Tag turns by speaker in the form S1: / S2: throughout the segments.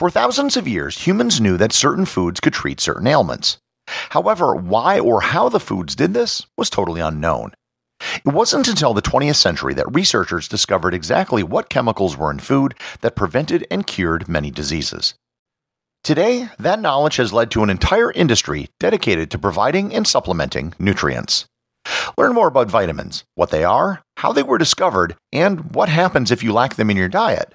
S1: For thousands of years, humans knew that certain foods could treat certain ailments. However, why or how the foods did this was totally unknown. It wasn't until the 20th century that researchers discovered exactly what chemicals were in food that prevented and cured many diseases. Today, that knowledge has led to an entire industry dedicated to providing and supplementing nutrients. Learn more about vitamins, what they are, how they were discovered, and what happens if you lack them in your diet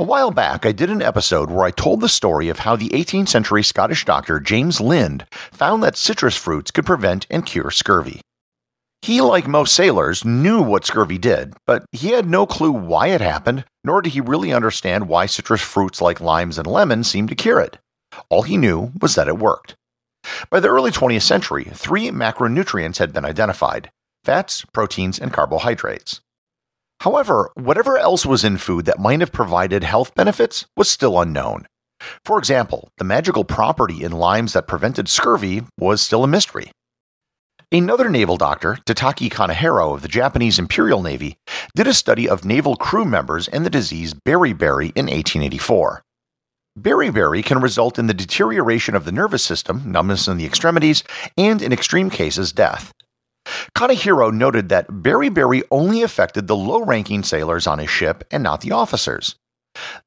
S1: A while back, I did an episode where I told the story of how the 18th century Scottish doctor James Lind found that citrus fruits could prevent and cure scurvy. He, like most sailors, knew what scurvy did, but he had no clue why it happened, nor did he really understand why citrus fruits like limes and lemons seemed to cure it. All he knew was that it worked. By the early 20th century, three macronutrients had been identified fats, proteins, and carbohydrates. However, whatever else was in food that might have provided health benefits was still unknown. For example, the magical property in limes that prevented scurvy was still a mystery. Another naval doctor, Takaki Kanehiro of the Japanese Imperial Navy, did a study of naval crew members and the disease beriberi in 1884. Beriberi can result in the deterioration of the nervous system, numbness in the extremities, and in extreme cases, death. Kanehiro noted that beriberi only affected the low ranking sailors on his ship and not the officers.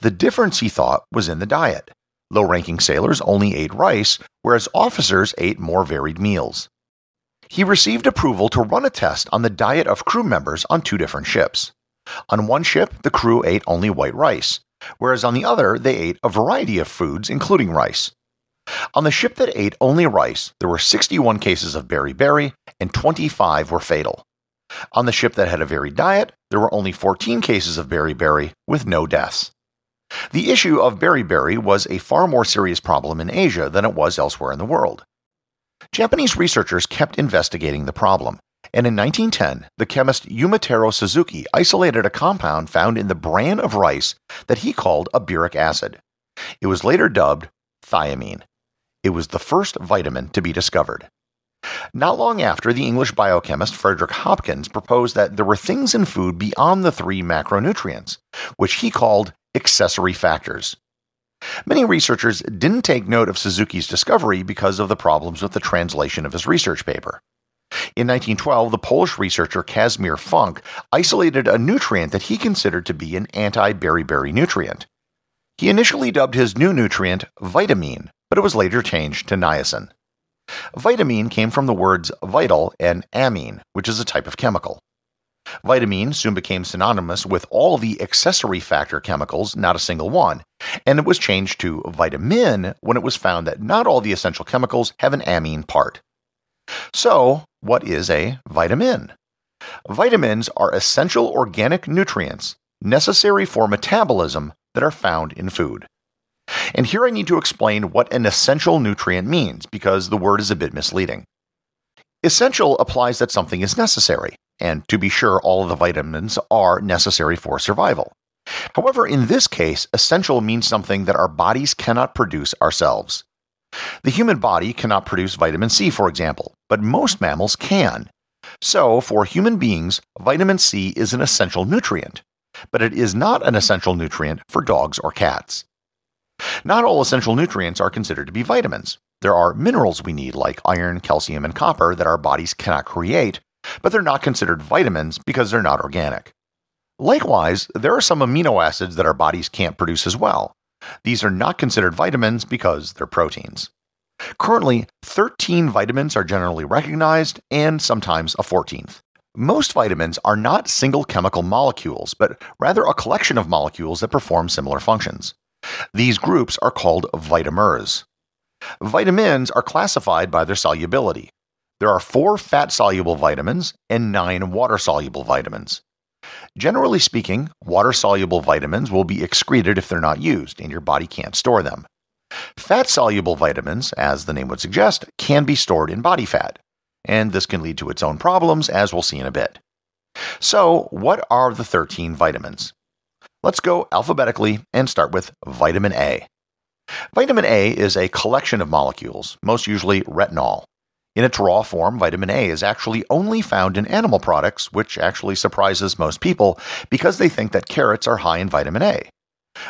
S1: The difference, he thought, was in the diet. Low ranking sailors only ate rice, whereas officers ate more varied meals. He received approval to run a test on the diet of crew members on two different ships. On one ship, the crew ate only white rice, whereas on the other, they ate a variety of foods, including rice. On the ship that ate only rice, there were 61 cases of beriberi and 25 were fatal. On the ship that had a varied diet, there were only 14 cases of beriberi with no deaths. The issue of beriberi was a far more serious problem in Asia than it was elsewhere in the world. Japanese researchers kept investigating the problem, and in 1910, the chemist Umetaro Suzuki isolated a compound found in the bran of rice that he called a aberic acid. It was later dubbed thiamine. It was the first vitamin to be discovered. Not long after, the English biochemist Frederick Hopkins proposed that there were things in food beyond the three macronutrients, which he called accessory factors. Many researchers didn't take note of Suzuki's discovery because of the problems with the translation of his research paper. In 1912, the Polish researcher Casimir Funk isolated a nutrient that he considered to be an anti beriberi nutrient. He initially dubbed his new nutrient vitamine, but it was later changed to niacin. Vitamine came from the words vital and amine, which is a type of chemical. Vitamine soon became synonymous with all the accessory factor chemicals, not a single one, and it was changed to vitamin when it was found that not all the essential chemicals have an amine part. So, what is a vitamin? Vitamins are essential organic nutrients necessary for metabolism that are found in food. And here I need to explain what an essential nutrient means because the word is a bit misleading. Essential applies that something is necessary, and to be sure, all of the vitamins are necessary for survival. However, in this case, essential means something that our bodies cannot produce ourselves. The human body cannot produce vitamin C, for example, but most mammals can. So, for human beings, vitamin C is an essential nutrient, but it is not an essential nutrient for dogs or cats. Not all essential nutrients are considered to be vitamins. There are minerals we need, like iron, calcium, and copper, that our bodies cannot create, but they're not considered vitamins because they're not organic. Likewise, there are some amino acids that our bodies can't produce as well. These are not considered vitamins because they're proteins. Currently, 13 vitamins are generally recognized, and sometimes a 14th. Most vitamins are not single chemical molecules, but rather a collection of molecules that perform similar functions. These groups are called vitamers. Vitamins are classified by their solubility. There are four fat soluble vitamins and nine water soluble vitamins. Generally speaking, water soluble vitamins will be excreted if they're not used, and your body can't store them. Fat soluble vitamins, as the name would suggest, can be stored in body fat, and this can lead to its own problems, as we'll see in a bit. So, what are the 13 vitamins? Let's go alphabetically and start with vitamin A. Vitamin A is a collection of molecules, most usually retinol. In its raw form, vitamin A is actually only found in animal products, which actually surprises most people because they think that carrots are high in vitamin A.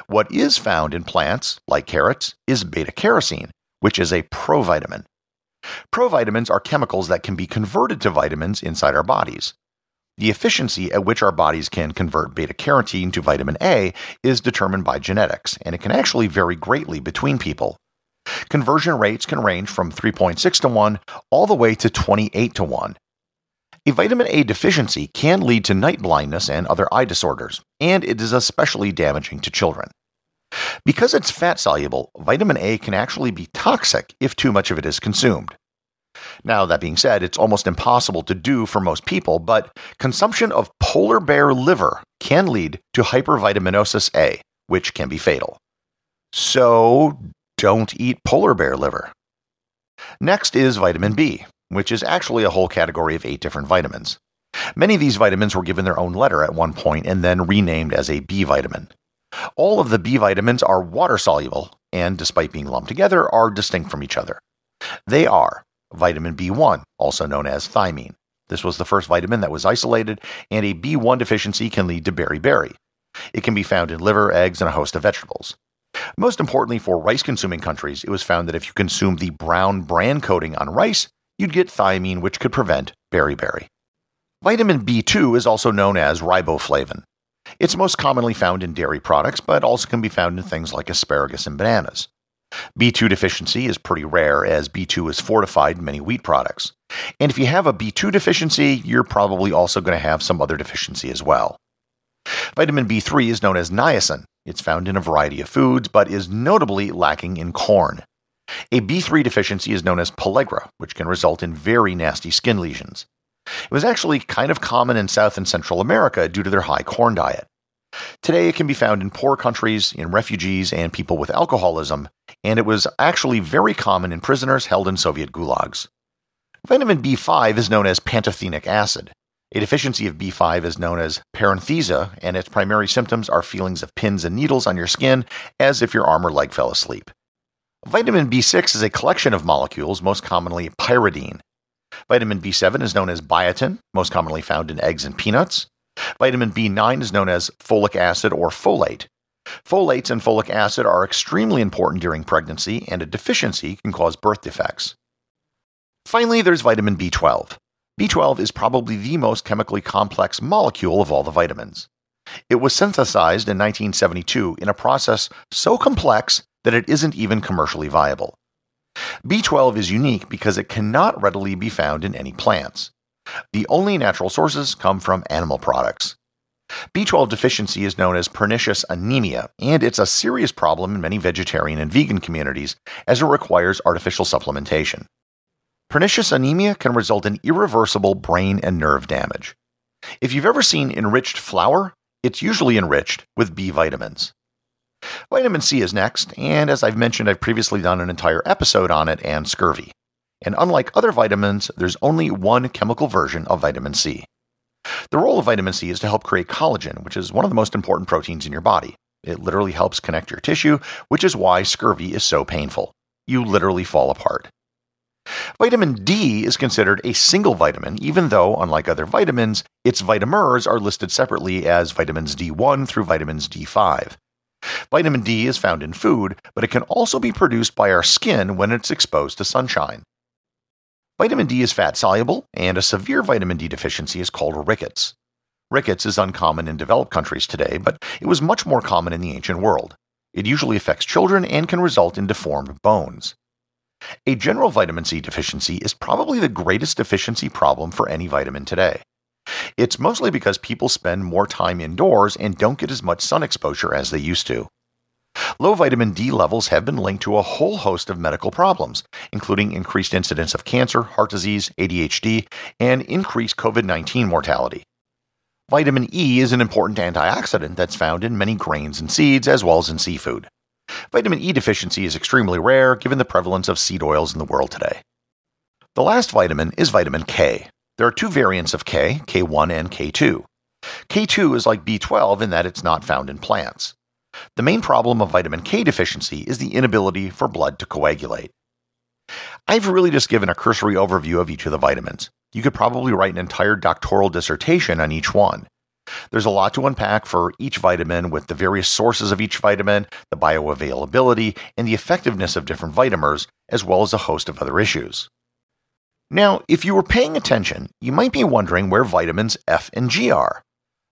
S1: What is found in plants, like carrots, is beta carotene, which is a provitamin. Provitamins are chemicals that can be converted to vitamins inside our bodies. The efficiency at which our bodies can convert beta carotene to vitamin A is determined by genetics, and it can actually vary greatly between people. Conversion rates can range from 3.6 to 1 all the way to 28 to 1. A vitamin A deficiency can lead to night blindness and other eye disorders, and it is especially damaging to children. Because it's fat soluble, vitamin A can actually be toxic if too much of it is consumed. Now, that being said, it's almost impossible to do for most people, but consumption of polar bear liver can lead to hypervitaminosis A, which can be fatal. So, don't eat polar bear liver. Next is vitamin B, which is actually a whole category of eight different vitamins. Many of these vitamins were given their own letter at one point and then renamed as a B vitamin. All of the B vitamins are water soluble and, despite being lumped together, are distinct from each other. They are vitamin B1, also known as thiamine. This was the first vitamin that was isolated, and a B1 deficiency can lead to beriberi. It can be found in liver, eggs, and a host of vegetables. Most importantly, for rice consuming countries, it was found that if you consume the brown bran coating on rice, you'd get thiamine, which could prevent beriberi. Vitamin B2 is also known as riboflavin. It's most commonly found in dairy products, but also can be found in things like asparagus and bananas. B2 deficiency is pretty rare as B2 is fortified in many wheat products. And if you have a B2 deficiency, you're probably also going to have some other deficiency as well. Vitamin B3 is known as niacin. It's found in a variety of foods, but is notably lacking in corn. A B3 deficiency is known as pellagra, which can result in very nasty skin lesions. It was actually kind of common in South and Central America due to their high corn diet. Today, it can be found in poor countries, in refugees, and people with alcoholism, and it was actually very common in prisoners held in Soviet gulags. Vitamin B5 is known as pantothenic acid. A deficiency of B5 is known as paresthesia, and its primary symptoms are feelings of pins and needles on your skin as if your arm or leg fell asleep. Vitamin B6 is a collection of molecules, most commonly pyridine. Vitamin B7 is known as biotin, most commonly found in eggs and peanuts. Vitamin B9 is known as folic acid or folate. Folates and folic acid are extremely important during pregnancy, and a deficiency can cause birth defects. Finally, there's vitamin B12. B12 is probably the most chemically complex molecule of all the vitamins. It was synthesized in 1972 in a process so complex that it isn't even commercially viable. B12 is unique because it cannot readily be found in any plants. The only natural sources come from animal products. B12 deficiency is known as pernicious anemia, and it's a serious problem in many vegetarian and vegan communities as it requires artificial supplementation. Pernicious anemia can result in irreversible brain and nerve damage. If you've ever seen enriched flour, it's usually enriched with B vitamins. Vitamin C is next, and as I've mentioned, I've previously done an entire episode on it and scurvy. And unlike other vitamins, there's only one chemical version of vitamin C. The role of vitamin C is to help create collagen, which is one of the most important proteins in your body. It literally helps connect your tissue, which is why scurvy is so painful. You literally fall apart. Vitamin D is considered a single vitamin, even though, unlike other vitamins, its vitamins are listed separately as vitamins D1 through vitamins D5. Vitamin D is found in food, but it can also be produced by our skin when it's exposed to sunshine. Vitamin D is fat soluble, and a severe vitamin D deficiency is called rickets. Rickets is uncommon in developed countries today, but it was much more common in the ancient world. It usually affects children and can result in deformed bones. A general vitamin C deficiency is probably the greatest deficiency problem for any vitamin today. It's mostly because people spend more time indoors and don't get as much sun exposure as they used to. Low vitamin D levels have been linked to a whole host of medical problems, including increased incidence of cancer, heart disease, ADHD, and increased COVID 19 mortality. Vitamin E is an important antioxidant that's found in many grains and seeds as well as in seafood. Vitamin E deficiency is extremely rare given the prevalence of seed oils in the world today. The last vitamin is vitamin K. There are two variants of K, K1 and K2. K2 is like B12 in that it's not found in plants. The main problem of vitamin K deficiency is the inability for blood to coagulate. I've really just given a cursory overview of each of the vitamins. You could probably write an entire doctoral dissertation on each one. There's a lot to unpack for each vitamin with the various sources of each vitamin, the bioavailability, and the effectiveness of different vitamins, as well as a host of other issues. Now, if you were paying attention, you might be wondering where vitamins F and G are.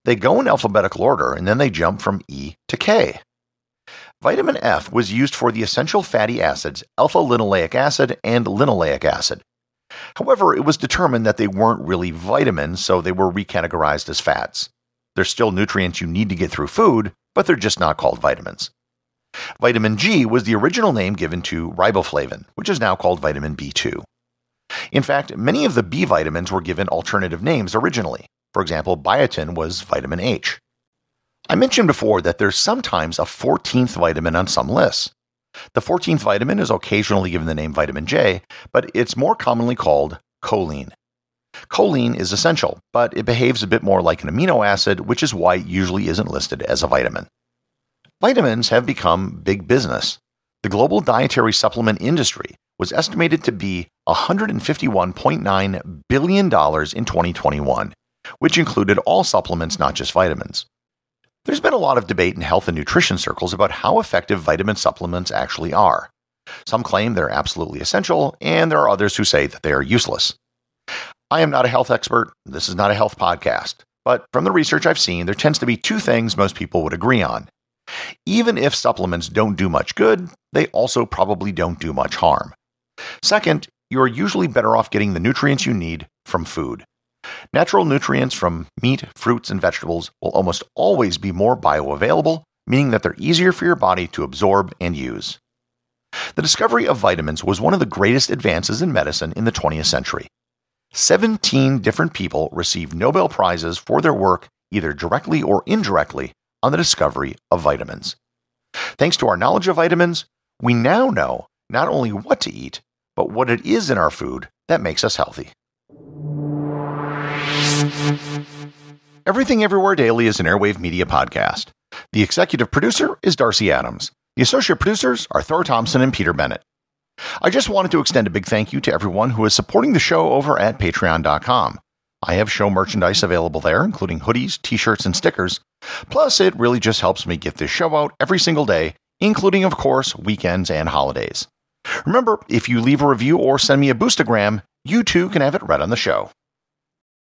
S1: They go in alphabetical order and then they jump from E to K. Vitamin F was used for the essential fatty acids alpha linoleic acid and linoleic acid. However, it was determined that they weren't really vitamins, so they were recategorized as fats. They're still nutrients you need to get through food, but they're just not called vitamins. Vitamin G was the original name given to riboflavin, which is now called vitamin B2. In fact, many of the B vitamins were given alternative names originally. For example, biotin was vitamin H. I mentioned before that there's sometimes a 14th vitamin on some lists. The 14th vitamin is occasionally given the name vitamin J, but it's more commonly called choline. Choline is essential, but it behaves a bit more like an amino acid, which is why it usually isn't listed as a vitamin. Vitamins have become big business. The global dietary supplement industry was estimated to be $151.9 billion in 2021, which included all supplements, not just vitamins. There's been a lot of debate in health and nutrition circles about how effective vitamin supplements actually are. Some claim they're absolutely essential, and there are others who say that they are useless. I am not a health expert. This is not a health podcast. But from the research I've seen, there tends to be two things most people would agree on. Even if supplements don't do much good, they also probably don't do much harm. Second, you are usually better off getting the nutrients you need from food. Natural nutrients from meat, fruits, and vegetables will almost always be more bioavailable, meaning that they're easier for your body to absorb and use. The discovery of vitamins was one of the greatest advances in medicine in the 20th century. 17 different people received Nobel Prizes for their work, either directly or indirectly, on the discovery of vitamins. Thanks to our knowledge of vitamins, we now know not only what to eat, but what it is in our food that makes us healthy. Everything Everywhere Daily is an airwave media podcast. The executive producer is Darcy Adams. The associate producers are Thor Thompson and Peter Bennett. I just wanted to extend a big thank you to everyone who is supporting the show over at patreon.com. I have show merchandise available there, including hoodies, t shirts, and stickers. Plus, it really just helps me get this show out every single day, including, of course, weekends and holidays. Remember, if you leave a review or send me a boostagram, you too can have it read on the show.